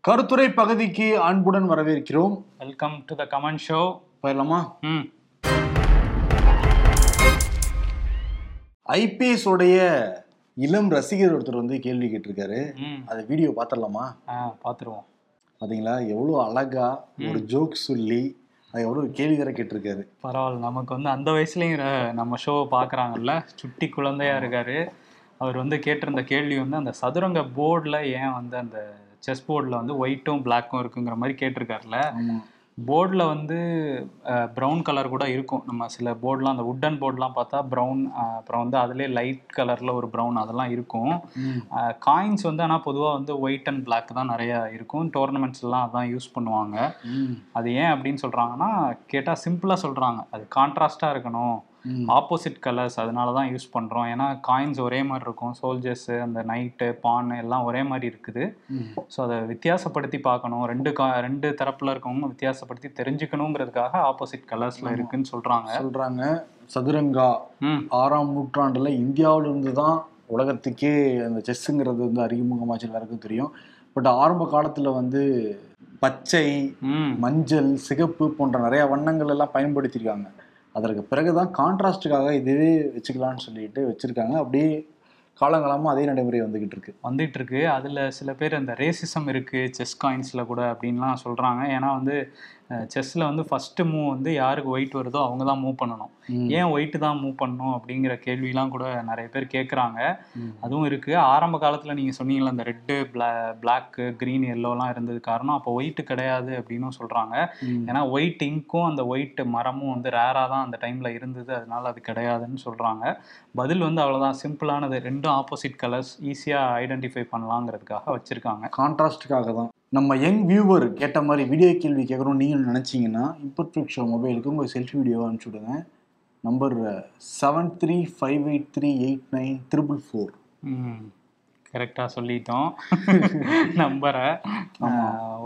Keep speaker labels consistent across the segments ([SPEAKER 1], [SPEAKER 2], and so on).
[SPEAKER 1] கருத்துரை பகுதிக்கு அன்புடன் வரவேற்கிறோம்.
[SPEAKER 2] Welcome to the comment show
[SPEAKER 1] போயிடலாமா?
[SPEAKER 2] ம்.
[SPEAKER 1] ஐபிஎஸ் உடைய இளம் ரசிகர் ஒருத்தர் வந்து கேள்வி கேட்டிருக்காரு. அதை வீடியோ பார்த்துடலாமா?
[SPEAKER 2] பார்த்துருவோம்.
[SPEAKER 1] பாத்தீங்களா? எவ்வளோ அழகா ஒரு ஜோக் சொல்லி அது எவ்வளோ கேள்வி வேற கேட்டிருக்காரு.
[SPEAKER 2] பரவாயில்ல நமக்கு வந்து அந்த வயசுலயும் நம்ம ஷோ பார்க்குறாங்கல்ல? சுட்டி குழந்தையா இருக்காரு. அவர் வந்து கேட்டிருந்த கேள்வி வந்து அந்த சதுரங்க போர்டில் ஏன் வந்து அந்த செஸ் போர்டில் வந்து ஒயிட்டும் பிளாக்கும் இருக்குங்கிற மாதிரி கேட்டிருக்காருல்ல போர்டில் வந்து ப்ரௌன் கலர் கூட இருக்கும். நம்ம சில போர்டெலாம் அந்த உட்டன் போர்டெலாம் பார்த்தா ப்ரௌன் அப்புறம் வந்து அதுலேயே லைட் கலரில் ஒரு ப்ரௌன் அதெல்லாம் இருக்கும். காயின்ஸ் வந்து ஆனால் பொதுவாக வந்து ஒயிட் அண்ட் பிளாக் தான் நிறைய இருக்கும். டோர்னமெண்ட்ஸ்லாம் அதான் யூஸ் பண்ணுவாங்க. அது ஏன் அப்படின்னு சொல்கிறாங்கன்னா கேட்டால் சிம்பிளாக சொல்கிறாங்க அது கான்ட்ராஸ்டாக இருக்கணும். ஆப்போசிட் கலர்ஸ் அதனால தான் யூஸ் பண்ணுறோம் ஏன்னா காயின்ஸ் ஒரே மாதிரி இருக்கும். சோல்ஜர்ஸு அந்த நைட்டு பான் எல்லாம் ஒரே மாதிரி இருக்குது. ஸோ அதை வித்தியாசப்படுத்தி பார்க்கணும். ரெண்டு கா ரெண்டு தரப்பில் இருக்கவங்க வித்தியாசப்படுத்தி தெரிஞ்சுக்கணுங்கிறதுக்காக ஆப்போசிட் கலர்ஸில் இருக்குன்னு சொல்கிறாங்க
[SPEAKER 1] சொல்றாங்க. சதுரங்கா ஆறாம் நூற்றாண்டுல இந்தியாவில இருந்து தான் உலகத்துக்கே அந்த செஸ்ஸுங்கிறது வந்து அறிமுகமாச்சு எல்லாருக்கும் தெரியும். பட் ஆரம்ப காலத்துல வந்து பச்சை மஞ்சள் சிகப்பு போன்ற நிறைய வண்ணங்கள் எல்லாம் பயன்படுத்தியிருக்காங்க. அதற்கு பிறகுதான் கான்ட்ராஸ்டுக்காக இதுவே வச்சுக்கலாம்னு சொல்லிட்டு வச்சிருக்காங்க. அப்படியே காலங்காலமாக அதே நடைமுறை வந்துகிட்டு இருக்கு.
[SPEAKER 2] வந்துகிட்டு இருக்கு. அதில் சில பேர் அந்த ரேசிசம் இருக்குது செஸ் காயின்ஸில் கூட அப்படின்லாம் சொல்கிறாங்க ஏன்னா வந்து செஸ்ஸில் வந்து ஃபஸ்ட்டு மூவ் வந்து யாருக்கு ஒயிட் வருதோ அவங்க தான் மூவ் பண்ணணும். ஏன் ஒயிட்டு தான் மூவ் பண்ணணும் அப்படிங்கிற கேள்விலாம் கூட நிறைய பேர் கேட்குறாங்க. அதுவும் இருக்குது ஆரம்ப காலத்தில் நீங்கள் சொன்னீங்கல்ல அந்த ரெட்டு பிளா பிளாக்கு க்ரீன் எல்லோலாம் இருந்தது காரணம். அப்போ ஒயிட்டு கிடையாது அப்படின்னும் சொல்கிறாங்க. ஏன்னா ஒயிட் இங்க்கும் அந்த ஒயிட் மரமும் வந்து ரேராக தான் அந்த டைமில் இருந்தது. அதனால அது கிடையாதுன்னு சொல்கிறாங்க பதில் வந்து அவ்வளோதான் சிம்பிளானது ரெண்டும் ஆப்போசிட் கலர்ஸ் ஈஸியாக ஐடென்டிஃபை பண்ணலாங்கிறதுக்காக வச்சுருக்காங்க.
[SPEAKER 1] கான்ட்ராஸ்டுக்காக தான். நம்ம யங் வியூவர் கேட்ட மாதிரி வீடியோ கேள்வி கேட்குறோம் நீங்கள் நினச்சிங்கன்னா இம்பர்ஃபெக்ட் ஷோ மொபைலுக்கு உங்கள் செல்ஃபி வீடியோ அனுப்பிச்சி விடுங்க. Number seven three five eight three eight nine triple four
[SPEAKER 2] கரெக்டாக சொல்லிட்டோம். நம்பரை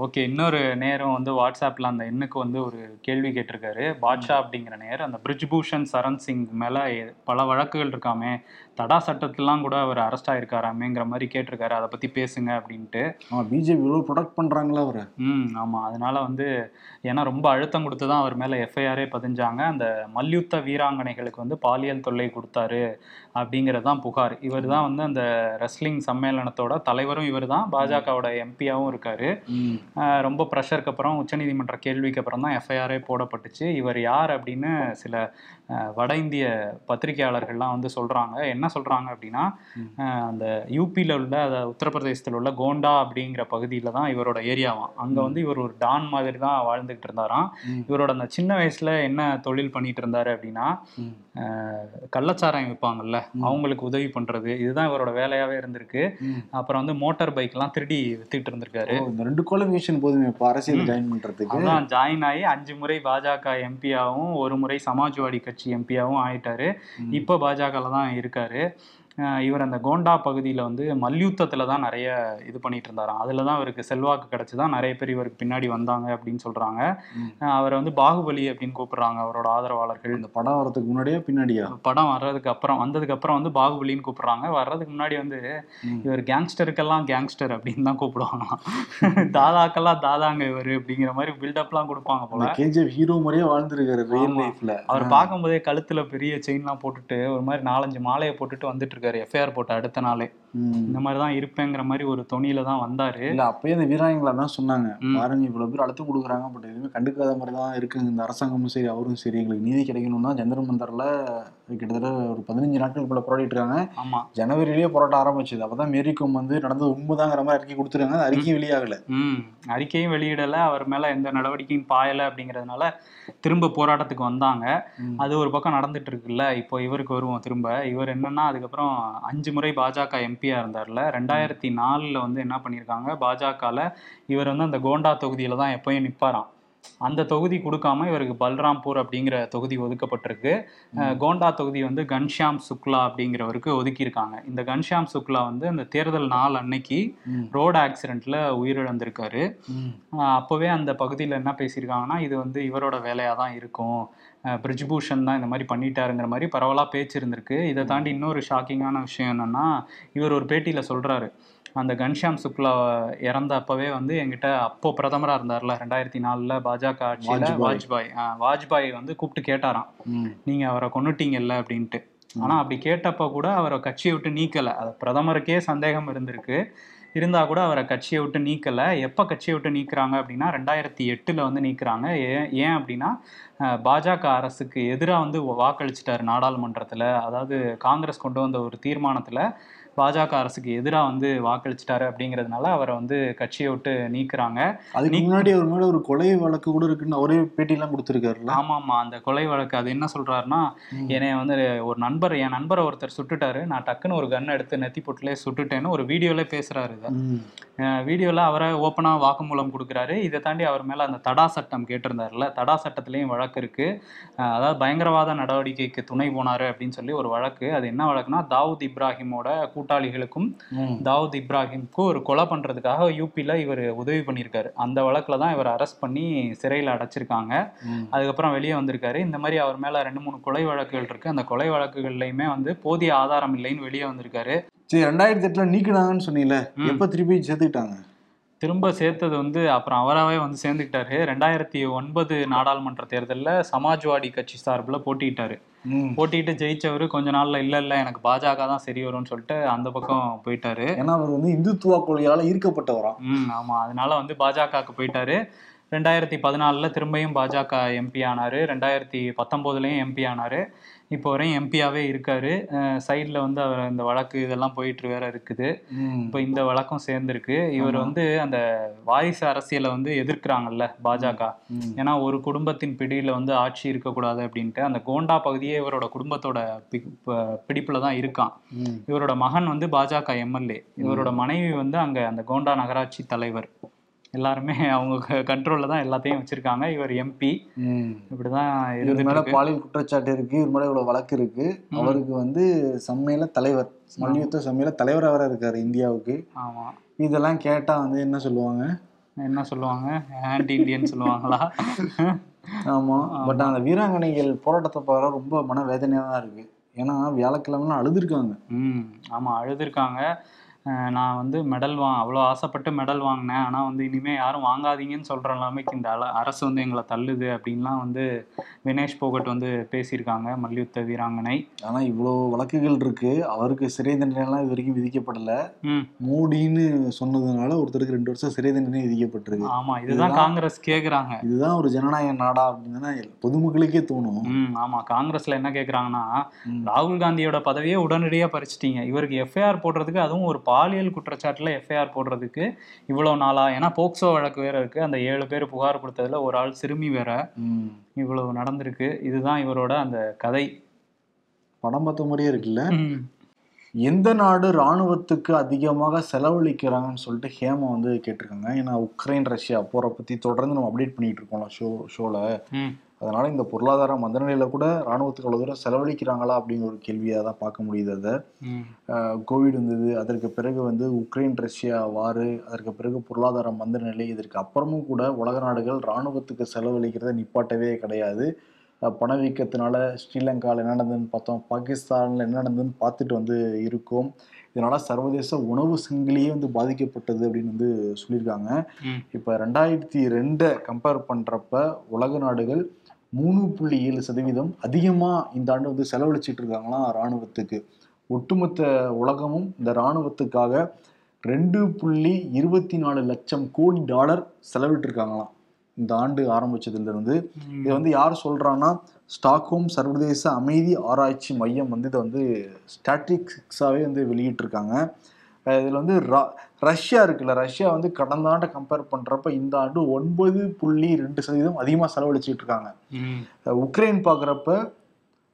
[SPEAKER 2] ஓகே இன்னொரு நேரம் வந்து வாட்ஸ்அப்பில் அந்த எண்ணுக்கு வந்து ஒரு கேள்வி கேட்டிருக்காரு. பாட்ஷா அப்படிங்கிற நேர் அந்த பிரிஜ்பூஷன் சரண் சிங் மேலே பல வழக்குகள் இருக்காமே தடா சட்டத்திலாம் கூட அவர் அரெஸ்ட் ஆயிருக்காராமேங்கிற மாதிரி கேட்டிருக்காரு. அதை பற்றி பேசுங்க அப்படின்ட்டு.
[SPEAKER 1] பிஜேபி இவ்வளோ ப்ரொடக்ட் பண்ணுறாங்களா அவரை.
[SPEAKER 2] ம் ஆமாம் அதனால வந்து ஏன்னா ரொம்ப அழுத்தம் கொடுத்து தான் அவர் மேலே எஃப்ஐஆரே பதிஞ்சாங்க. அந்த மல்யுத்த வீராங்கனைகளுக்கு வந்து பாலியல் தொல்லை கொடுத்தாரு அப்படிங்கிறது தான் புகார். இவர் தான் வந்து அந்த ரெஸ்லிங் சம்மேளனத்தோட தலைவரும் இவர் தான். பாஜகவோட எம்பியாவும் இருக்காரு. ரொம்ப ப்ரெஷருக்கு அப்புறம் உச்சநீதிமன்ற கேள்விக்கு அப்புறம் தான் எஃப்ஐஆரே போடப்பட்டுச்சு. இவர் யார் அப்படின்னு சில வட இந்திய பத்திரிகையாளர்கள்லாம் வந்து சொல்கிறாங்க என்ன சொல்கிறாங்க அப்படின்னா அந்த யூபியில் உள்ள அதாவது உத்தரப்பிரதேசத்தில் உள்ள கோண்டா அப்படிங்கிற பகுதியில் தான் இவரோட ஏரியாவாம் அங்கே வந்து இவர் ஒரு டான் மாதிரி தான் வாழ்ந்துகிட்டு இருந்தாராம். இவரோட அந்த சின்ன வயசில் என்ன தொழில் பண்ணிட்டு இருந்தாரு அப்படின்னா கள்ளச்சாராயம் விற்பாங்கல்ல அவங்களுக்கு உதவி பண்ணுறது இதுதான் இவரோட வேலையாகவே இருந்திருக்கு. அப்புறம் வந்து மோட்டார் பைக்லாம் திருடி வித்துக்கிட்டு இருந்திருக்காரு.
[SPEAKER 1] இந்த ரெண்டு குவாலிஃபிகேஷன் போதுமே இப்போ அரசியல் ஜாயின் பண்ணுறதுக்கு
[SPEAKER 2] அதான் ஜாயின் ஆகி அஞ்சு முறை பாஜக எம்பியாவும் ஒரு முறை சமாஜ்வாடி கட்சி எம்பியாவும் ஆயிட்டாரு. இப்போ பாஜகல தான் இருக்காரு. né? இவர் அந்த கோண்டா பகுதியில் வந்து மல்யுத்தத்தில் தான் நிறைய இது பண்ணிட்டு இருந்தாராம் அதில் தான் இவருக்கு செல்வாக்கு கிடச்சி தான் நிறைய பேர் இவருக்கு பின்னாடி வந்தாங்க அப்படின்னு சொல்கிறாங்க. அவரை வந்து பாகுபலி அப்படின்னு கூப்பிடுறாங்க அவரோட ஆதரவாளர்கள்.
[SPEAKER 1] இந்த படம் வரதுக்கு முன்னாடியா பின்னாடியா?
[SPEAKER 2] படம் வர்றதுக்கு அப்புறம் வந்ததுக்கு அப்புறம் வந்து பாகுபலின்னு கூப்பிடுறாங்க. வர்றதுக்கு முன்னாடி வந்து. இவர் கேங்ஸ்டருக்கெல்லாம் கேங்ஸ்டர் அப்படின்னு தான் கூப்பிடுவாங்களாம் தாதாக்கெல்லாம் தாதாங்க இவர் அப்படிங்கிற மாதிரி பில்டப்லாம் கொடுப்பாங்க போல.
[SPEAKER 1] கேஜிஎஃப் ஹீரோ மாதிரியே வாழ்ந்துருக்காரு ரியல். லைஃப்ல
[SPEAKER 2] அவர் பார்க்கும்போதே கழுத்துல பெரிய செயின்லாம் போட்டுட்டு ஒரு மாதிரி நாலஞ்சு மாலையை போட்டுட்டு வந்துட்டு இருக்காரு எஃப்ஐஆர் போட்ட அடுத்த நாளே. இந்த மாதிரி தான் இருப்பேங்கிற மாதிரி ஒரு தொனியில தான் வந்தாரு.
[SPEAKER 1] இல்ல அப்பயே அந்த வீராங்கங்களா தான் சொன்னாங்க. பாருங்க இவ்வளவு பேர் அழுத்தம் கொடுக்குறாங்க பட் எதுவுமே கண்டுக்காத மாதிரி தான் இருக்குங்க இந்த அரசாங்கமும் சரி அவரும் சரி எங்களுக்கு நீதி கிடைக்கணும்னா ஜந்தர் மந்தர்ல கிட்டத்தட்ட ஒரு பதினஞ்சு நாட்கள் போல போராடிட்டு இருக்காங்க
[SPEAKER 2] ஆமா.
[SPEAKER 1] ஜனவரியிலேயே போராட்டம் ஆரம்பிச்சது. அப்பதான் மேரிக்கும் வந்து நடந்தது உண்மைதாங்கிற மாதிரி அறிக்கை கொடுத்துருக்காங்க. அது அறிக்கையும் வெளியாகல.
[SPEAKER 2] ம். அறிக்கையும் வெளியிடல. அவர் மேல எந்த நடவடிக்கையும் பாயல அப்படிங்கிறதுனால திரும்ப போராட்டத்துக்கு வந்தாங்க. அது ஒரு பக்கம் நடந்துட்டு இருக்குல்ல இப்போ இவருக்கு வருவோம் திரும்ப. இவர் என்னன்னா அதுக்கப்புறம் அஞ்சு முறை பாஜக எம்பியா இருந்தார்ல. ரெண்டாயிரத்தி நாலுல வந்து என்ன பண்ணியிருக்காங்க? பாஜகல இவர் வந்து அந்த கோண்டா தொகுதியில தான் எப்பயும் நிப்பாராம். அந்த தொகுதி கொடுக்காம இவருக்கு பல்ராம்பூர் அப்படிங்கிற தொகுதி ஒதுக்கப்பட்டிருக்கு. கோண்டா தொகுதி வந்து கன்ஷியாம் சுக்லா அப்படிங்கிறவருக்கு ஒதுக்கியிருக்காங்க. இந்த கன்ஷியாம் சுக்லா வந்து அந்த தேர்தல் நாள் அன்னைக்கு. ரோடு ஆக்சிடென்ட்ல உயிரிழந்திருக்காரு. அப்போவே அந்த பகுதியில் என்ன பேசியிருக்காங்கன்னா இது வந்து இவரோட வேலையாக தான் இருக்கும். பிரிஜ்பூஷன் தான் இந்த மாதிரி பண்ணிட்டாருங்கிற மாதிரி பரவலாக பேச்சு இருந்திருக்கு. இதை தாண்டி இன்னொரு ஷாக்கிங்கான விஷயம் என்னன்னா இவர் ஒரு பேட்டியில் சொல்றாரு. அந்த கன்ஷியாம் சுக்லா இறந்தப்பவே வந்து என்கிட்ட அப்போ பிரதமரா இருந்தார்ல ரெண்டாயிரத்தி நாலுல பாஜக ஆட்சியில
[SPEAKER 1] வாஜ்பாய்.
[SPEAKER 2] வாஜ்பாய். வந்து கூப்பிட்டு கேட்டாராம்.
[SPEAKER 1] ம்.
[SPEAKER 2] நீங்க அவரை கொன்னுட்டீங்கல்ல அப்படின்ட்டு. ஆனா அப்படி கேட்டப்ப கூட அவரை கட்சியை விட்டு நீக்கல. அது பிரதமருக்கே சந்தேகம் இருந்திருக்கு. இருந்தா கூட அவரை கட்சியை விட்டு நீக்கல. எப்ப கட்சியை விட்டு நீக்குறாங்க அப்படின்னா ரெண்டாயிரத்தி எட்டுல வந்து நீக்குறாங்க. ஏன் ஏன் அப்படின்னா பாஜக அரசுக்கு எதிராக வந்து வாக்களிச்சிட்டாரு நாடாளுமன்றத்துல. அதாவது காங்கிரஸ் கொண்டு வந்த ஒரு தீர்மானத்துல பாஜக அரசுக்கு எதிராக வந்து வாக்களிச்சிட்டாரு அப்படிங்கிறதுனால அவரை வந்து கட்சியை விட்டு நீக்குறாங்க.
[SPEAKER 1] அதுக்கு முன்னாடி அவர் மேல ஒரு கொலை வழக்கு கூட இருக்குன்னு அவரே பேட்டிலாம் கொடுத்துருக்காருல்ல?
[SPEAKER 2] ஆமா ஆமா அந்த கொலை வழக்கு அது என்ன சொல்றாருன்னா
[SPEAKER 1] ம்.
[SPEAKER 2] என்னைய வந்து ஒரு நண்பர் என் நண்பரை ஒருத்தர் சுட்டுட்டாரு நான் டக்குன்னு ஒரு கன் எடுத்து நெத்தி பொட்டுலேயே சுட்டுட்டேன்னு ஒரு வீடியோல பேசுறாரு இதை
[SPEAKER 1] ம்.
[SPEAKER 2] வீடியோல அவரை ஓப்பனா வாக்குமூலம் கொடுக்குறாரு. இதை தாண்டி அவர் மேல அந்த தடா சட்டம் கேட்டிருந்தாருல தடா சட்டத்திலையும் வழக்கு இருக்கு. அஹ் அதாவது பயங்கரவாத நடவடிக்கைக்கு துணை போனாரு அப்படின்னு சொல்லி ஒரு வழக்கு. அது என்ன வழக்குனா தாவூத் இப்ராஹிமோட கூட்டாளிகளுக்கும். தாவூத் இப்ராஹிம்க்கு ஒரு கொலை பண்றதுக்காக யூபியில் இவர் உதவி பண்ணியிருக்காரு. அந்த வழக்குல தான் இவர் அரெஸ்ட் பண்ணி சிறையில் அடைச்சிருக்காங்க. அதுக்கப்புறம் வெளியே வந்திருக்காரு. இந்த மாதிரி அவர் மேல ரெண்டு மூணு கொலை வழக்குகள் இருக்கு. அந்த கொலை வழக்குகள்லையுமே வந்து போதிய ஆதாரம் இல்லைன்னு வெளியே வந்திருக்காரு.
[SPEAKER 1] சரி ரெண்டாயிரத்தி எட்டுல நீக்கினாங்கன்னு சொன்னீங்கல்ல. எப்ப திருப்பி சேர்த்துக்கிட்டாங்க?
[SPEAKER 2] திரும்ப சேர்த்தது வந்து அப்புறம் அவராகவே வந்து சேர்ந்துக்கிட்டாரு. ரெண்டாயிரத்தி ஒன்பது நாடாளுமன்ற தேர்தலில் சமாஜ்வாடி கட்சி சார்பில் போட்டியிட்டாரு.
[SPEAKER 1] ம்.
[SPEAKER 2] போட்டிட்டு ஜெயிச்சவர் கொஞ்ச நாள்ல இல்ல இல்ல எனக்கு பாஜக தான் சரி வரும்னு சொல்லிட்டு அந்த பக்கம் போயிட்டாரு.
[SPEAKER 1] ஏன்னா அவர் வந்து இந்துத்துவா கொள்கையால ஈர்க்கப்பட்டவராம்
[SPEAKER 2] ம் ஆமா. அதனால வந்து பாஜகவுக்கு போயிட்டாரு. ரெண்டாயிரத்தி பதினாலுல திரும்பியும் பாஜக எம்பி ஆனாரு. ரெண்டாயிரத்தி பத்தொன்பதுலயும் எம்பி ஆனாரு. இப்போ வரையும் எம்பியாவே இருக்காரு சைடில் வந்து அவர் இந்த வழக்கு இதெல்லாம் போயிட்டு வேற இருக்குது. இப்போ இந்த வழக்கம் சேர்ந்திருக்கு இவர். வந்து அந்த வாரிசு அரசியலை வந்து எதிர்க்கிறாங்கல்ல பாஜக. ஏன்னா ஒரு குடும்பத்தின் பிடியில வந்து ஆட்சி இருக்கக்கூடாது அப்படின்ட்டு அந்த கோண்டா பகுதியே இவரோட குடும்பத்தோட பிடிப்புல தான் இருக்கான். இவரோட மகன் வந்து பாஜக எம்எல்ஏ இவரோட மனைவி வந்து அங்க அந்த கோண்டா நகராட்சி தலைவர் எல்லாருமே அவங்க கண்ட்ரோல்ல தான் எல்லாத்தையும் வச்சிருக்காங்க. இவர் எம்பி. இப்படிதான் இருந்துட்டு
[SPEAKER 1] மேல. பாலியல் குற்றச்சாட்டு இருக்கு. இவர் மேல இவ்வளவு வழக்கு இருக்கு. அவருக்கு வந்து சம்மையில தலைவர் மல்யுத்த சம்மையில தலைவரா வேற இருக்காரு இந்தியாவுக்கு.
[SPEAKER 2] ஆமா.
[SPEAKER 1] இதெல்லாம் கேட்டா வந்து என்ன சொல்லுவாங்க?
[SPEAKER 2] என்ன சொல்லுவாங்க? ஆன்டி இந்தியன் சொல்லுவாங்களா?
[SPEAKER 1] ஆமா.
[SPEAKER 2] ஆமா.
[SPEAKER 1] பட் அந்த வீராங்கனைகள் போராட்டத்தை பார்க்க ரொம்ப மன வேதனையா தான் இருக்கு. ஏன்னா வியாழக்கிழமை அழுதுருக்காங்க.
[SPEAKER 2] ம். ஆமா அழுதுருக்காங்க. நான் வந்து மெடல் வா அவ்வளோ ஆசைப்பட்டு மெடல் வாங்கினேன். ஆனால் வந்து இனிமேல் யாரும் வாங்காதீங்கன்னு சொல்கிற நிலைமைக்கு இந்த அல அரசு வந்து எங்களை தள்ளுது அப்படின்லாம் வந்து வினேஷ் போகட் வந்து பேசியிருக்காங்க மல்யுத்த வீராங்கனை.
[SPEAKER 1] ஆனா இவ்வளவு வழக்குகள் இருக்கு. அவருக்கு சிறை தண்டனை எல்லாம் இது வரைக்கும் விதிக்கப்படல. மோடின்னு சொன்னதுனால ஒருத்தருக்கு ரெண்டு வருஷம் சிறை தண்டனை விதிக்கப்பட்டிருக்கு.
[SPEAKER 2] ஆமாம் இதுதான் காங்கிரஸ் கேட்குறாங்க
[SPEAKER 1] இதுதான் ஒரு ஜனநாயக நாடா அப்படின்னு பொதுமக்களுக்கே தோணும்.
[SPEAKER 2] ஆமாம் காங்கிரஸில் என்ன கேட்குறாங்கன்னா. ராகுல் காந்தியோட பதவியை உடனடியாக பறிச்சிட்டீங்க. இவருக்கு எஃப்ஐஆர் போடுறதுக்கு அதுவும் ஒரு பாலியல் குற்றச்சாட்டில் எஃப்ஐஆர் போடுறதுக்கு இவ்வளோ நாளா? ஏன்னா போக்சோ வழக்கு வேற இருக்கு. அந்த ஏழு பேர் புகார் கொடுத்ததுல ஒரு ஆள் சிறுமி வேற.
[SPEAKER 1] ம்.
[SPEAKER 2] இவ்வளவு நடந்திருக்கு. இதுதான் இவரோட அந்த கதை.
[SPEAKER 1] படம் பார்த்த மாதிரியே இருக்குல்ல. எந்த நாடு ராணுவத்துக்கு அதிகமாக செலவழிக்கிறாங்கன்னு சொல்லிட்டு ஹேமா வந்து கேட்டிருக்காங்க. ஏன்னா உக்ரைன் ரஷ்யா போரை பத்தி தொடர்ந்து நம்ம அப்டேட் பண்ணிட்டு இருக்கோம்ல ஷோ ஷோல
[SPEAKER 2] ம்.
[SPEAKER 1] அதனால இந்த பொருளாதார மந்தநிலையில கூட ராணுவத்துக்கு அவ்வளவு தூரம் செலவழிக்கிறாங்களா அப்படிங்கிற ஒரு கேள்வியா தான் பார்க்க முடியுது அதை. கோவிட் வந்தது அதற்கு பிறகு வந்து உக்ரைன் ரஷ்யா வாரு அதற்கு பிறகு பொருளாதார மந்தநிலை இதற்கு அப்புறமும் கூட உலக நாடுகள் ராணுவத்துக்கு செலவழிக்கிறத நிப்பாட்டவே கிடையாது. பணவீக்கத்தினால ஸ்ரீலங்காவில் என்ன நடந்ததுன்னு பார்த்தோம் பாகிஸ்தானில் என்ன நடந்ததுன்னு பார்த்துட்டு வந்து இருக்கோம். இதனால சர்வதேச உணவு சங்கிலியே வந்து பாதிக்கப்பட்டது அப்படின்னு வந்து சொல்லியிருக்காங்க. இப்போ ரெண்டாயிரத்தி ரெண்டை கம்பேர் பண்ணுறப்ப உலக நாடுகள் மூணு புள்ளி ஏழு சதவீதம் அதிகமாக இந்த ஆண்டு வந்து செலவழிச்சிட்டு இருக்காங்களாம் இராணுவத்துக்கு. ஒட்டுமொத்த உலகமும் இந்த இராணுவத்துக்காக ரெண்டு புள்ளி இருபத்தி நாலு லட்சம் கோடி டாலர் செலவிட்டிருக்காங்களாம் இந்த ஆண்டு ஆரம்பிச்சதுலேருந்து. இதை வந்து யார் சொல்கிறான்னா ஸ்டாக்ஹோம் சர்வதேச அமைதி ஆராய்ச்சி மையம் வந்து இதை வந்து ஸ்டாட்டிக்ஸாகவே வந்து வெளியிட்டிருக்காங்க. இதுல வந்து ர- ரஷ்யா இருக்குல்ல ரஷ்யா வந்து கடந்த ஆண்டை கம்பேர் பண்றப்ப இந்த ஆண்டு ஒன்பது புள்ளி ரெண்டு சதவீதம் அதிகமாக செலவழிச்சிட்டு இருக்காங்க. உக்ரைன் பார்க்குறப்ப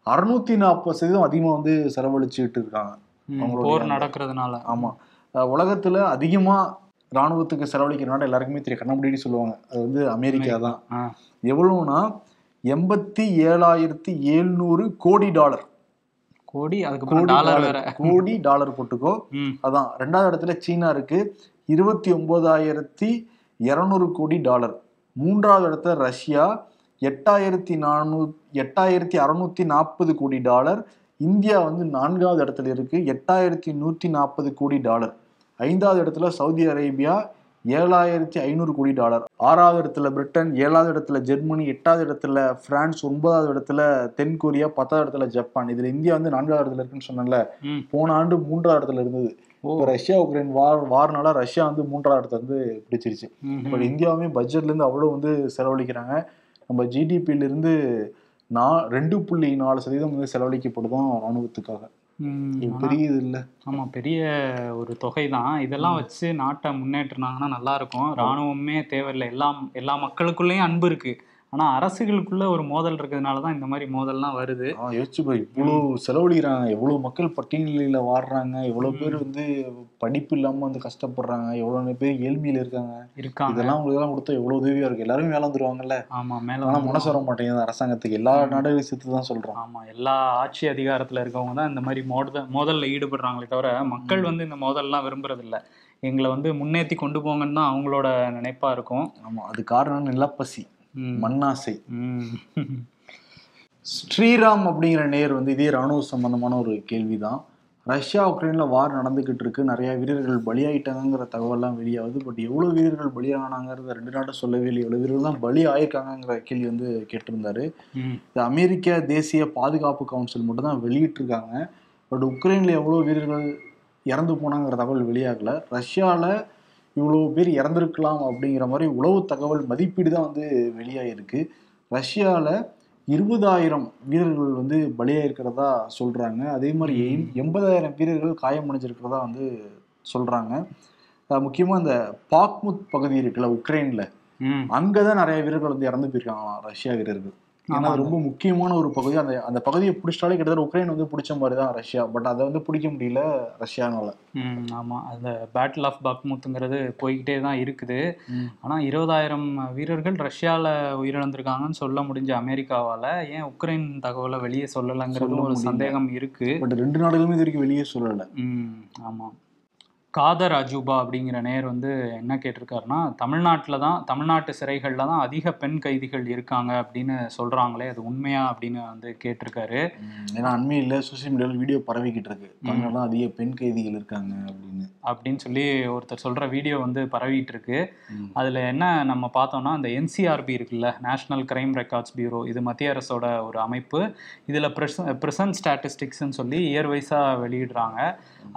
[SPEAKER 1] அறுநூத்தி நாற்பது சதவீதம் அதிகமாக வந்து செலவழிச்சுட்டு இருக்காங்க.
[SPEAKER 2] போர் நடக்கிறதுனால.
[SPEAKER 1] ஆமா. அஹ் உலகத்துல அதிகமா ராணுவத்துக்கு செலவழிக்கிற நாடு எல்லாருக்குமே தெரியும். கண்ணமுடின்னு சொல்லுவாங்க. அது வந்து அமெரிக்கா தான்.
[SPEAKER 2] ஆ.
[SPEAKER 1] எவ்வளவுனா எண்பத்தி ஏழாயிரத்தி எழுநூறு கோடி டாலர்.
[SPEAKER 2] கோடி அதுக்கு
[SPEAKER 1] கோடி
[SPEAKER 2] டாலர் வேற.
[SPEAKER 1] கோடி டாலர் போட்டுக்கோ. அதான் ரெண்டாவது இடத்துல சீனா இருக்கு. இருபத்தி ஒன்பதாயிரத்தி இருநூறு கோடி டாலர். மூன்றாவது இடத்துல ரஷ்யா எட்டாயிரத்தி நானூ எட்டாயிரத்தி அறுநூத்தி நாற்பது கோடி டாலர். இந்தியா வந்து நான்காவது இடத்துல இருக்கு. எட்டாயிரத்தி நூத்தி நாற்பது கோடி டாலர். ஐந்தாவது இடத்துல சவுதி அரேபியா ஏழாயிரத்தி ஐநூறு கோடி டாலர். ஆறாவது இடத்துல பிரிட்டன் ஏழாவது இடத்துல ஜெர்மனி எட்டாவது இடத்துல பிரான்ஸ் ஒன்பதாவது இடத்துல தென் கொரியா பத்தாவது இடத்துல ஜப்பான். இதுல இந்தியா வந்து நான்காவது இடத்துல இருக்குன்னு சொன்னேன்ல. போன ஆண்டு மூன்றாவது இடத்துல இருந்தது. ரஷ்யா உக்ரைன் வார் வார்னால ரஷ்யா வந்து மூன்றாவது இடத்த வந்து பிடிச்சிருச்சு. பட் இந்தியாவுமே பட்ஜெட்ல இருந்து அவ்வளவு வந்து செலவழிக்கிறாங்க. நம்ம ஜிடிபியில இருந்து நா ரெண்டு புள்ளி நாலு சதவீதம் வந்து செலவழிக்கப்படுதான் ராணுவத்துக்காக
[SPEAKER 2] ம்,
[SPEAKER 1] இது
[SPEAKER 2] ஆனா-
[SPEAKER 1] பெரிய இது இல்ல
[SPEAKER 2] ஆமா பெரிய ஒரு தொகை தான் இதெல்லாம் வச்சு நாட்டை முன்னேற்றினாங்கன்னா நல்லா இருக்கும். ராணுவமே தேவையில்லை. எல்லா எல்லா மக்களுக்குள்ளேயும் அன்பு இருக்கு. ஆனா அரசுகளுக்குள்ள ஒரு மோதல் இருக்கிறதுனால தான் இந்த மாதிரி மோதல்லாம் வருது.
[SPEAKER 1] யோசிச்சு பாரு இவ்வளவு செலவழிக்கிறாங்க. எவ்வளவு மக்கள் பட்டியலில வாடுறாங்க. எவ்வளவு பேர் வந்து படிப்பு இல்லாம வந்து கஷ்டப்படுறாங்க. எவ்வளவு பேர் ஏழ்மையில இருக்காங்க.
[SPEAKER 2] இருக்காங்க.
[SPEAKER 1] இதெல்லாம் உங்களுக்கு எல்லாம் கொடுத்தா எவ்வளவு உதவியா இருக்கு எல்லாருமே வேலை வந்துருவாங்கல்ல.
[SPEAKER 2] ஆமா மேல
[SPEAKER 1] ஆனா
[SPEAKER 2] வந்து-
[SPEAKER 1] மனசு வர மாட்டேங்குது அரசாங்கத்துக்கு. எல்லா நாடுகளையும் சேர்த்து தான் சொல்றோம்.
[SPEAKER 2] ஆமா எல்லா ஆட்சி அதிகாரத்துல இருக்கவங்க தான் இந்த மாதிரி மோத மோதல்ல ஈடுபடுறாங்களே தவிர மக்கள் வந்து இந்த மோதல்லாம் விரும்புறது இல்ல எங்களை வந்து முன்னேத்தி கொண்டு போங்கன்னு தான் அவங்களோட நினைப்பா இருக்கும்.
[SPEAKER 1] ஆமா அது காரணம் நிலப்பசி. மண்ணாசை. ஸ்ரீராம் அப்படிங்கிற நேர் வந்து இதே ராணுவ சம்பந்தமான ஒரு கேள்விதான். ரஷ்யா உக்ரைன்ல வார் நடந்துகிட்டு இருக்கு. நிறைய வீரர்கள் பலியாயிட்டாங்கிற தகவல்லாம் வெளியாகுது. பட் எவ்வளவு வீரர்கள் பலியானாங்கிறத ரெண்டு நாட்டும் சொல்லவே இல்லை எவ்வளவு வீரர்கள் தான் பலி ஆயிருக்காங்கிற கேள்வி வந்து கேட்டிருந்தாரு. இது அமெரிக்க தேசிய பாதுகாப்பு கவுன்சில் மட்டும் தான் வெளியிட்டிருக்காங்க. பட் உக்ரைன்ல எவ்வளவு வீரர்கள் இறந்து போனாங்கிற தகவல் வெளியாகல. ரஷ்யால இவ்வளவு பேர் இறந்திருக்கலாம் அப்படிங்கிற மாதிரி உளவு தகவல் மதிப்பீடு தான் வந்து வெளியாயிருக்கு. ரஷ்யால இருபதாயிரம் வீரர்கள் வந்து பலியாயிருக்கிறதா சொல்றாங்க. அதே மாதிரி எண்பதாயிரம் வீரர்கள் காயமடைஞ்சிருக்கிறதா வந்து சொல்றாங்க. அஹ் முக்கியமா இந்த பாக்முத் பகுதி இருக்குல்ல உக்ரைன்ல.
[SPEAKER 2] ம்.
[SPEAKER 1] அங்கதான் நிறைய வீரர்கள் வந்து இறந்து போயிருக்காங்களாம் ரஷ்யா வீரர்கள். ஏன்னா. ரொம்ப முக்கியமான ஒரு பகுதி. அந்த அந்த பகுதியை பிடிச்சிட்டாலே கிட்டத்தட்ட உக்ரைன் வந்து பிடிச்ச மாதிரி தான் ரஷ்யா. பட் அதை வந்து பிடிக்க முடியல ரஷ்யானால.
[SPEAKER 2] ம், ஆமா. அந்த பேட்டில் ஆஃப் பக்முத்துங்கிறது போய்கிட்டே தான் இருக்குது. ஆனா இருபதாயிரம் வீரர்கள் ரஷ்யால உயிரிழந்திருக்காங்கன்னு சொல்ல முடிஞ்ச அமெரிக்காவால ஏன் உக்ரைன் தகவலை வெளியே சொல்லலைங்கிறது
[SPEAKER 1] சொல்ல
[SPEAKER 2] ஒரு. சந்தேகம் இருக்கு.
[SPEAKER 1] பட் ரெண்டு நாடுகளுமே இது வரைக்கும் வெளியே சொல்லல.
[SPEAKER 2] ம் ஆமா. காதர் அஜூபா அப்படிங்கிற நேர் வந்து என்ன கேட்டிருக்காருன்னா தமிழ்நாட்டில் தான் தமிழ்நாட்டு சிறைகளில் தான் அதிக பெண் கைதிகள் இருக்காங்க அப்படின்னு சொல்றாங்களே அது உண்மையா அப்படின்னு வந்து கேட்டிருக்காரு.
[SPEAKER 1] ஏன்னா அண்மையில் சோசியல் மீடியாவில் வீடியோ பரவிக்கிட்டு இருக்கு. தமிழ்நாடு அதிக பெண் கைதிகள் இருக்காங்க அப்படின்னு.
[SPEAKER 2] அப்படின்னு சொல்லி ஒருத்தர் சொல்ற வீடியோ வந்து பரவிட்டு இருக்கு. அதுல என்ன நம்ம பார்த்தோம்னா அந்த என்சிஆர்பி இருக்குல்ல நேஷனல் கிரைம் ரெக்கார்ட்ஸ் பியூரோ இது மத்திய அரசோட ஒரு அமைப்பு. இதுல ப்ரெசன்ட் ஸ்டாட்டிஸ்டிக்ஸ்னு சொல்லி இயர் வைஸா வெளியிடுறாங்க.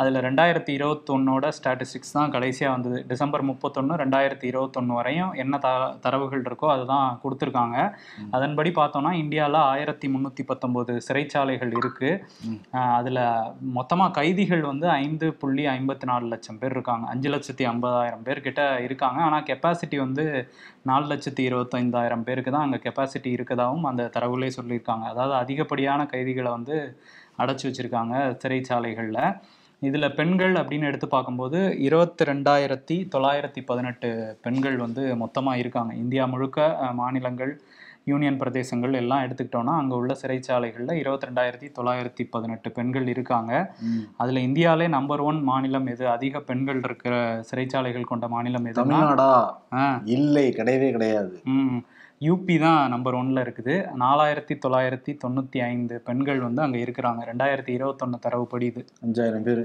[SPEAKER 2] அதுல ரெண்டாயிரத்தி இருபத்தொன்னோட ஸ்டாட்டிஸ்டிக்ஸ் தான் கடைசியா வந்தது. டிசம்பர் முப்பத்தொன்னு ரெண்டாயிரத்தி இருபத்தொன்னு வரையும் என்ன த தரவுகள் இருக்கோ அதுதான் கொடுத்துருக்காங்க. அதன்படி பார்த்தோம்னா இந்தியாவில் ஆயிரத்தி முந்நூற்றி பத்தொம்போது சிறைச்சாலைகள் இருக்கு.
[SPEAKER 1] ம்.
[SPEAKER 2] ஆஹ் அதுல மொத்தமா கைதிகள் வந்து ஐந்து புள்ளி ஐம்பத்தி நாலு லட்சம் பேர் இருக்காங்க. அஞ்சு லட்சத்தி ஐம்பதாயிரம் பேர் கிட்ட இருக்காங்க. ஆனா கெப்பாசிட்டி வந்து நாலு லட்சத்தி இருபத்தைந்தாயிரம் பேருக்கு தான் அங்க கெப்பாசிட்டி இருக்கதாகவும் அந்த தரவுலே சொல்லியிருக்காங்க. அதாவது அதிகப்படியான கைதிகளை வந்து அடைச்சி வச்சிருக்காங்க சிறைச்சாலைகள்ல. இதுல பெண்கள் அப்படின்னு எடுத்து பார்க்கும்போது இருபத்தி ரெண்டாயிரத்தி தொள்ளாயிரத்தி பதினெட்டு பெண்கள் வந்து மொத்தமா இருக்காங்க. இந்தியா முழுக்க மாநிலங்கள் யூனியன் பிரதேசங்கள் எல்லாம் எடுத்துக்கிட்டோம்னா அங்க உள்ள சிறைச்சாலைகள்ல இருபத்தி ரெண்டாயிரத்தி தொள்ளாயிரத்தி பதினெட்டு பெண்கள் இருக்காங்க. அதுல இந்தியாவிலே நம்பர் ஒன் மாநிலம் எது? அதிக பெண்கள் இருக்கிற சிறைச்சாலைகள் கொண்ட மாநிலம் எதுனா
[SPEAKER 1] தமிழ்நாடா? இல்லை கிடையவே கிடையாது.
[SPEAKER 2] யூபி தான் நம்பர் ஒன்ல இருக்குது. நாலாயிரத்தி தொள்ளாயிரத்தி தொண்ணூத்தி ஐந்து பெண்கள் வந்து அங்க இருக்கிறாங்க. ரெண்டாயிரத்தி இருபத்தொன்னு தரவுப்படி இது.
[SPEAKER 1] அஞ்சாயிரம் பேர்.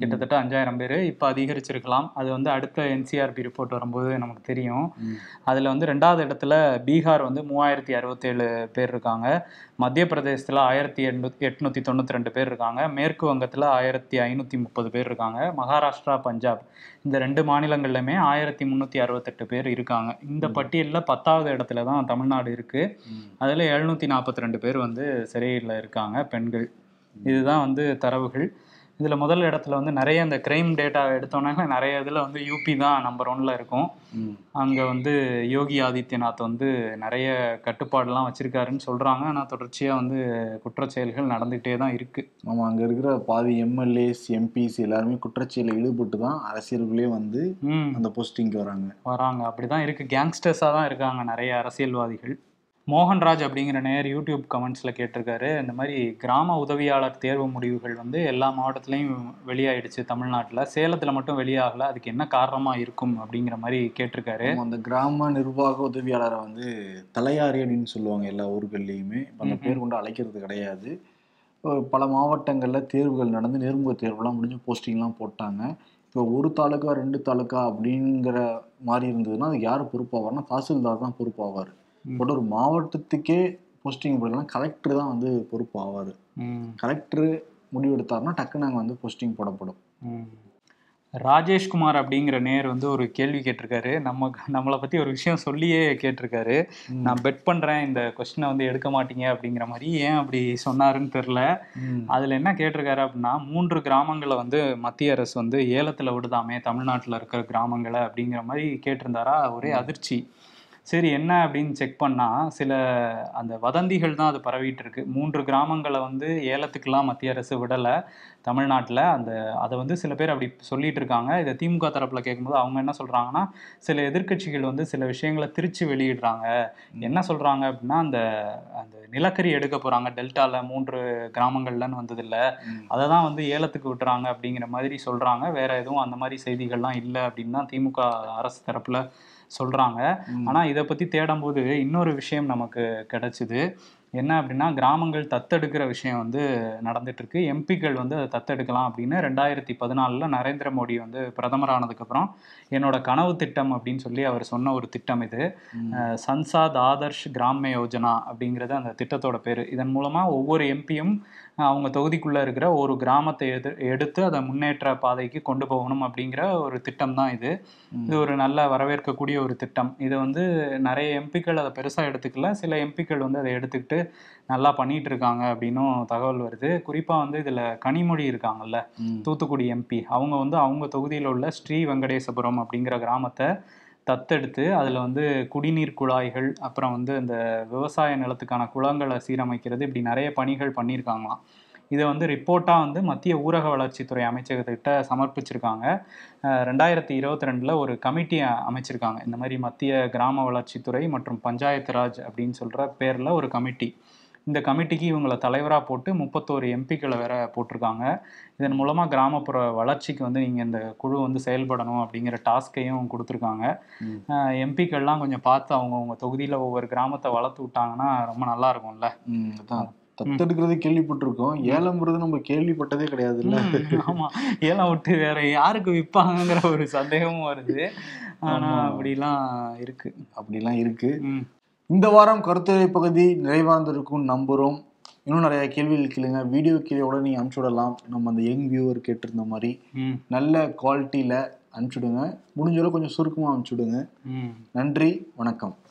[SPEAKER 2] கிட்டத்தட்ட அஞ்சாயிரம் பேர் இப்போ அதிகரிச்சிருக்கலாம். அது வந்து அடுத்த என்சிஆர்பி ரிப்போர்ட் வரும்போது நமக்கு தெரியும். அதில் வந்து ரெண்டாவது இடத்துல பீகார் வந்து மூவாயிரத்தி அறுபத்தேழு பேர் இருக்காங்க. மத்திய பிரதேசத்தில் ஆயிரத்தி எண்ணூத்தி எட்நூற்றி தொண்ணூற்றி ரெண்டு பேர் இருக்காங்க. மேற்கு வங்கத்தில் ஆயிரத்தி ஐநூற்றி முப்பது பேர் இருக்காங்க. மகாராஷ்டிரா பஞ்சாப் இந்த ரெண்டு மாநிலங்கள்லையுமே ஆயிரத்தி முந்நூற்றி அறுபத்தெட்டு பேர் இருக்காங்க. இந்த பட்டியலில் பத்தாவது இடத்துல தான் தமிழ்நாடு இருக்குது. அதில் எழுநூற்றி நாற்பத்தி ரெண்டு பேர் வந்து சிறையில் இருக்காங்க பெண்கள். இதுதான் வந்து தரவுகள். இதில் முதல் இடத்துல வந்து நிறைய இந்த கிரைம் டேட்டா எடுத்தோம்னா நிறைய இதில் வந்து யூபி தான் நம்பர் ஒன்ல இருக்கும். அங்கே வந்து யோகி ஆதித்யநாத் வந்து நிறைய கட்டுப்பாடுலாம் வச்சிருக்காருன்னு சொல்கிறாங்க ஆனால் தொடர்ச்சியாக வந்து குற்றச் செயல்கள் நடந்துகிட்டே தான் இருக்குது
[SPEAKER 1] ஆமா அங்க இருக்கிற பாதி எம்எல்ஏஸ் எம்பிஸ் எல்லாருமே குற்றச்செயலில் ஈடுபட்டு தான் அரசியலுக்குள்ளே வந்து அந்த போஸ்டிங்க்கு வராங்க.
[SPEAKER 2] வராங்க. அப்படிதான் இருக்கு. கேங்ஸ்டர்ஸாக தான் இருக்காங்க நிறைய அரசியல்வாதிகள். மோகன்ராஜ் அப்படிங்கிற நேர் யூடியூப் கமெண்ட்ஸில் கேட்டிருக்காரு. இந்த மாதிரி கிராம உதவியாளர் தேர்வு முடிவுகள் வந்து எல்லா மாவட்டத்துலேயும் வெளியாயிடுச்சு தமிழ்நாட்டில். சேலத்தில் மட்டும் வெளியாகல. அதுக்கு என்ன காரணமாக இருக்கும் அப்படிங்கிற மாதிரி கேட்டிருக்காரு.
[SPEAKER 1] அந்த கிராம நிர்வாக உதவியாளரை வந்து தலையாரி அப்படின்னு சொல்லுவாங்க எல்லா ஊர்கள்லையுமே. அந்த பேர் கொண்டு அழைக்கிறது கிடையாது. பல மாவட்டங்களில் தேர்வுகள் நடந்து நேர்முக தேர்வுலாம் முடிஞ்சு போஸ்டிங்லாம் போட்டாங்க. இப்போ ஒரு தாலுக்கா ரெண்டு தாலுக்கா அப்படிங்கிற மாதிரி இருந்ததுன்னா அதுக்கு யார் பொறுப்பாவார்னா தாசில்தார் தான் பொறுப்பாவார். பட் ஒரு மாவட்டத்துக்கே போஸ்டிங் போடலாம் கலெக்டர் தான் வந்து பொறுப்பாவார்.
[SPEAKER 2] ம்.
[SPEAKER 1] கலெக்டர் முடிவெடுத்தாருன்னா டக்குன்னு அங்கே வந்து போஸ்டிங் போடப்படும்.
[SPEAKER 2] ராஜேஷ்குமார் அப்படிங்கிற நேர் வந்து ஒரு கேள்வி கேட்டிருக்காரு. நம்ம நம்மளை பத்தி ஒரு விஷயம் சொல்லியே கேட்டிருக்காரு. நான் பெட் பண்றேன் இந்த கொஸ்டினை வந்து எடுக்க மாட்டீங்க அப்படிங்கிற மாதிரி ஏன் அப்படி சொன்னாருன்னு தெரில. அதுல என்ன கேட்டிருக்காரு அப்படின்னா மூன்று கிராமங்களை வந்து மத்திய அரசு வந்து ஏலத்துல விடுதாமே தமிழ்நாட்டுல இருக்கிற கிராமங்களை அப்படிங்கிற மாதிரி கேட்டிருந்தாரா? ஒரே அதிர்ச்சி. சரி என்ன அப்படின்னு செக் பண்ணா சில அந்த வதந்திகள் தான் அது பரவிட்டு இருக்கு. மூன்று கிராமங்களை வந்து ஏலத்துக்கெல்லாம் மத்திய அரசு விடலை. தமிழ்நாட்டில் அந்த அதை வந்து சில பேர் அப்படி சொல்லிட்டு இருக்காங்க. இதை திமுக தரப்புல கேட்கும்போது அவங்க என்ன சொல்றாங்கன்னா சில எதிர்க்கட்சிகள் வந்து சில விஷயங்களை திருச்சி வெளியிடுறாங்க. என்ன சொல்றாங்க அப்படின்னா அந்த அந்த நிலக்கரி எடுக்க போறாங்க. டெல்டால மூன்று கிராமங்கள்லன்னு வந்ததில்ல. அதை தான் வந்து ஏலத்துக்கு விட்டுறாங்க அப்படிங்கிற மாதிரி சொல்றாங்க. வேற எதுவும் அந்த மாதிரி செய்திகள்லாம் இல்லை அப்படின்னு தான் திமுக அரசு தரப்புல சொல்றாங்க.
[SPEAKER 1] ம்.
[SPEAKER 2] ஆனா இதை பத்தி தேடும்போது இன்னொரு விஷயம் நமக்கு கிடைச்சிது. என்ன அப்படின்னா கிராமங்கள் தத்தெடுக்கிற விஷயம் வந்து நடந்துட்டு இருக்கு எம்பிக்கள் வந்து அதை தத்தெடுக்கலாம் அப்படின்னு ரெண்டாயிரத்தி பதினாலுல நரேந்திர மோடி வந்து பிரதமர் ஆனதுக்கப்புறம் என்னோட கனவு திட்டம் அப்படின்னு சொல்லி அவர் சொன்ன ஒரு திட்டம் இது. சன்சாத் ஆதர்ஷ் கிராம்ய யோஜனா அப்படிங்கிறது அந்த திட்டத்தோட பேர். இதன் மூலமா ஒவ்வொரு எம்பியும் அவங்க தொகுதிக்குள்ள இருக்கிற ஒரு கிராமத்தை எது எடுத்து அதை முன்னேற்ற பாதைக்கு கொண்டு போகணும் அப்படிங்கிற ஒரு திட்டம் தான் இது. இது ஒரு நல்ல வரவேற்கக்கூடிய ஒரு திட்டம். இதை வந்து நிறைய எம்பிக்கள் அதை பெருசா எடுத்துக்கல. சில எம்பிக்கள் வந்து அதை எடுத்துக்கிட்டு நல்லா பண்ணிட்டு இருக்காங்க அப்படின்னும் தகவல் வருது. குறிப்பா வந்து இதுல கனிமொழி இருக்காங்கல்ல. தூத்துக்குடி எம்பி. அவங்க வந்து அவங்க தொகுதியில் உள்ள ஸ்ரீ வெங்கடேசபுரம் அப்படிங்கிற கிராமத்தை தத்தெடுத்து அதில் வந்து குடிநீர் குழாய்கள் அப்புறம் வந்து இந்த விவசாய நிலத்துக்கான குளங்களை சீரமைக்கிறது இப்படி நிறைய பணிகள் பண்ணியிருக்காங்களாம். இதை வந்து ரிப்போர்ட்டாக வந்து மத்திய ஊரக வளர்ச்சித்துறை அமைச்சகத்திட்ட சமர்ப்பிச்சிருக்காங்க. ரெண்டாயிரத்தி இருபத்தி ரெண்டில் ஒரு கமிட்டியை அமைச்சிருக்காங்க. இந்த மாதிரி மத்திய கிராம வளர்ச்சித்துறை மற்றும் பஞ்சாயத்து ராஜ் அப்படின்னு சொல்கிற பேரில் ஒரு கமிட்டி. இந்த கமிட்டிக்கு இவங்களை தலைவராக போட்டு முப்பத்தோரு எம்பிக்களை வேற போட்டிருக்காங்க. இதன் மூலமாக கிராமப்புற வளர்ச்சிக்கு வந்து நீங்கள் இந்த குழு வந்து செயல்படணும் அப்படிங்கிற டாஸ்கையும் கொடுத்துருக்காங்க. எம்பிக்கள்லாம் கொஞ்சம் பார்த்து அவங்கவுங்க தொகுதியில் ஒவ்வொரு கிராமத்தை வளர்த்து விட்டாங்கன்னா ரொம்ப நல்லா இருக்கும்ல?
[SPEAKER 1] தத்தெடுக்கிறது கேள்விப்பட்டிருக்கோம். ஏலம்ன்றது நம்ம கேள்விப்பட்டதே கிடையாது இல்ல
[SPEAKER 2] ஆமா. ஏலம் விட்டு வேற யாருக்கு விற்பாங்கங்கிற ஒரு சந்தேகமும் வருது. ஆனா. அப்படிலாம் இருக்கு.
[SPEAKER 1] அப்படிலாம் இருக்கு. இந்த வாரம் கருத்துரை பகுதி நிறைவாந்திருக்கும் நம்புறோம். இன்னும் நிறைய கேள்விகள் கேளுங்க. வீடியோ கீழே கூட நீங்க அனுப்பிச்சு விடலாம் நம்ம அந்த யங் வியூவர் கேட்டிருந்த மாதிரி. நல்ல குவாலிட்டியில அனுப்பிச்சுடுங்க. முடிஞ்ச அளவு கொஞ்சம் சுருக்கமா அனுப்பிச்சுடுங்க. நன்றி. வணக்கம்.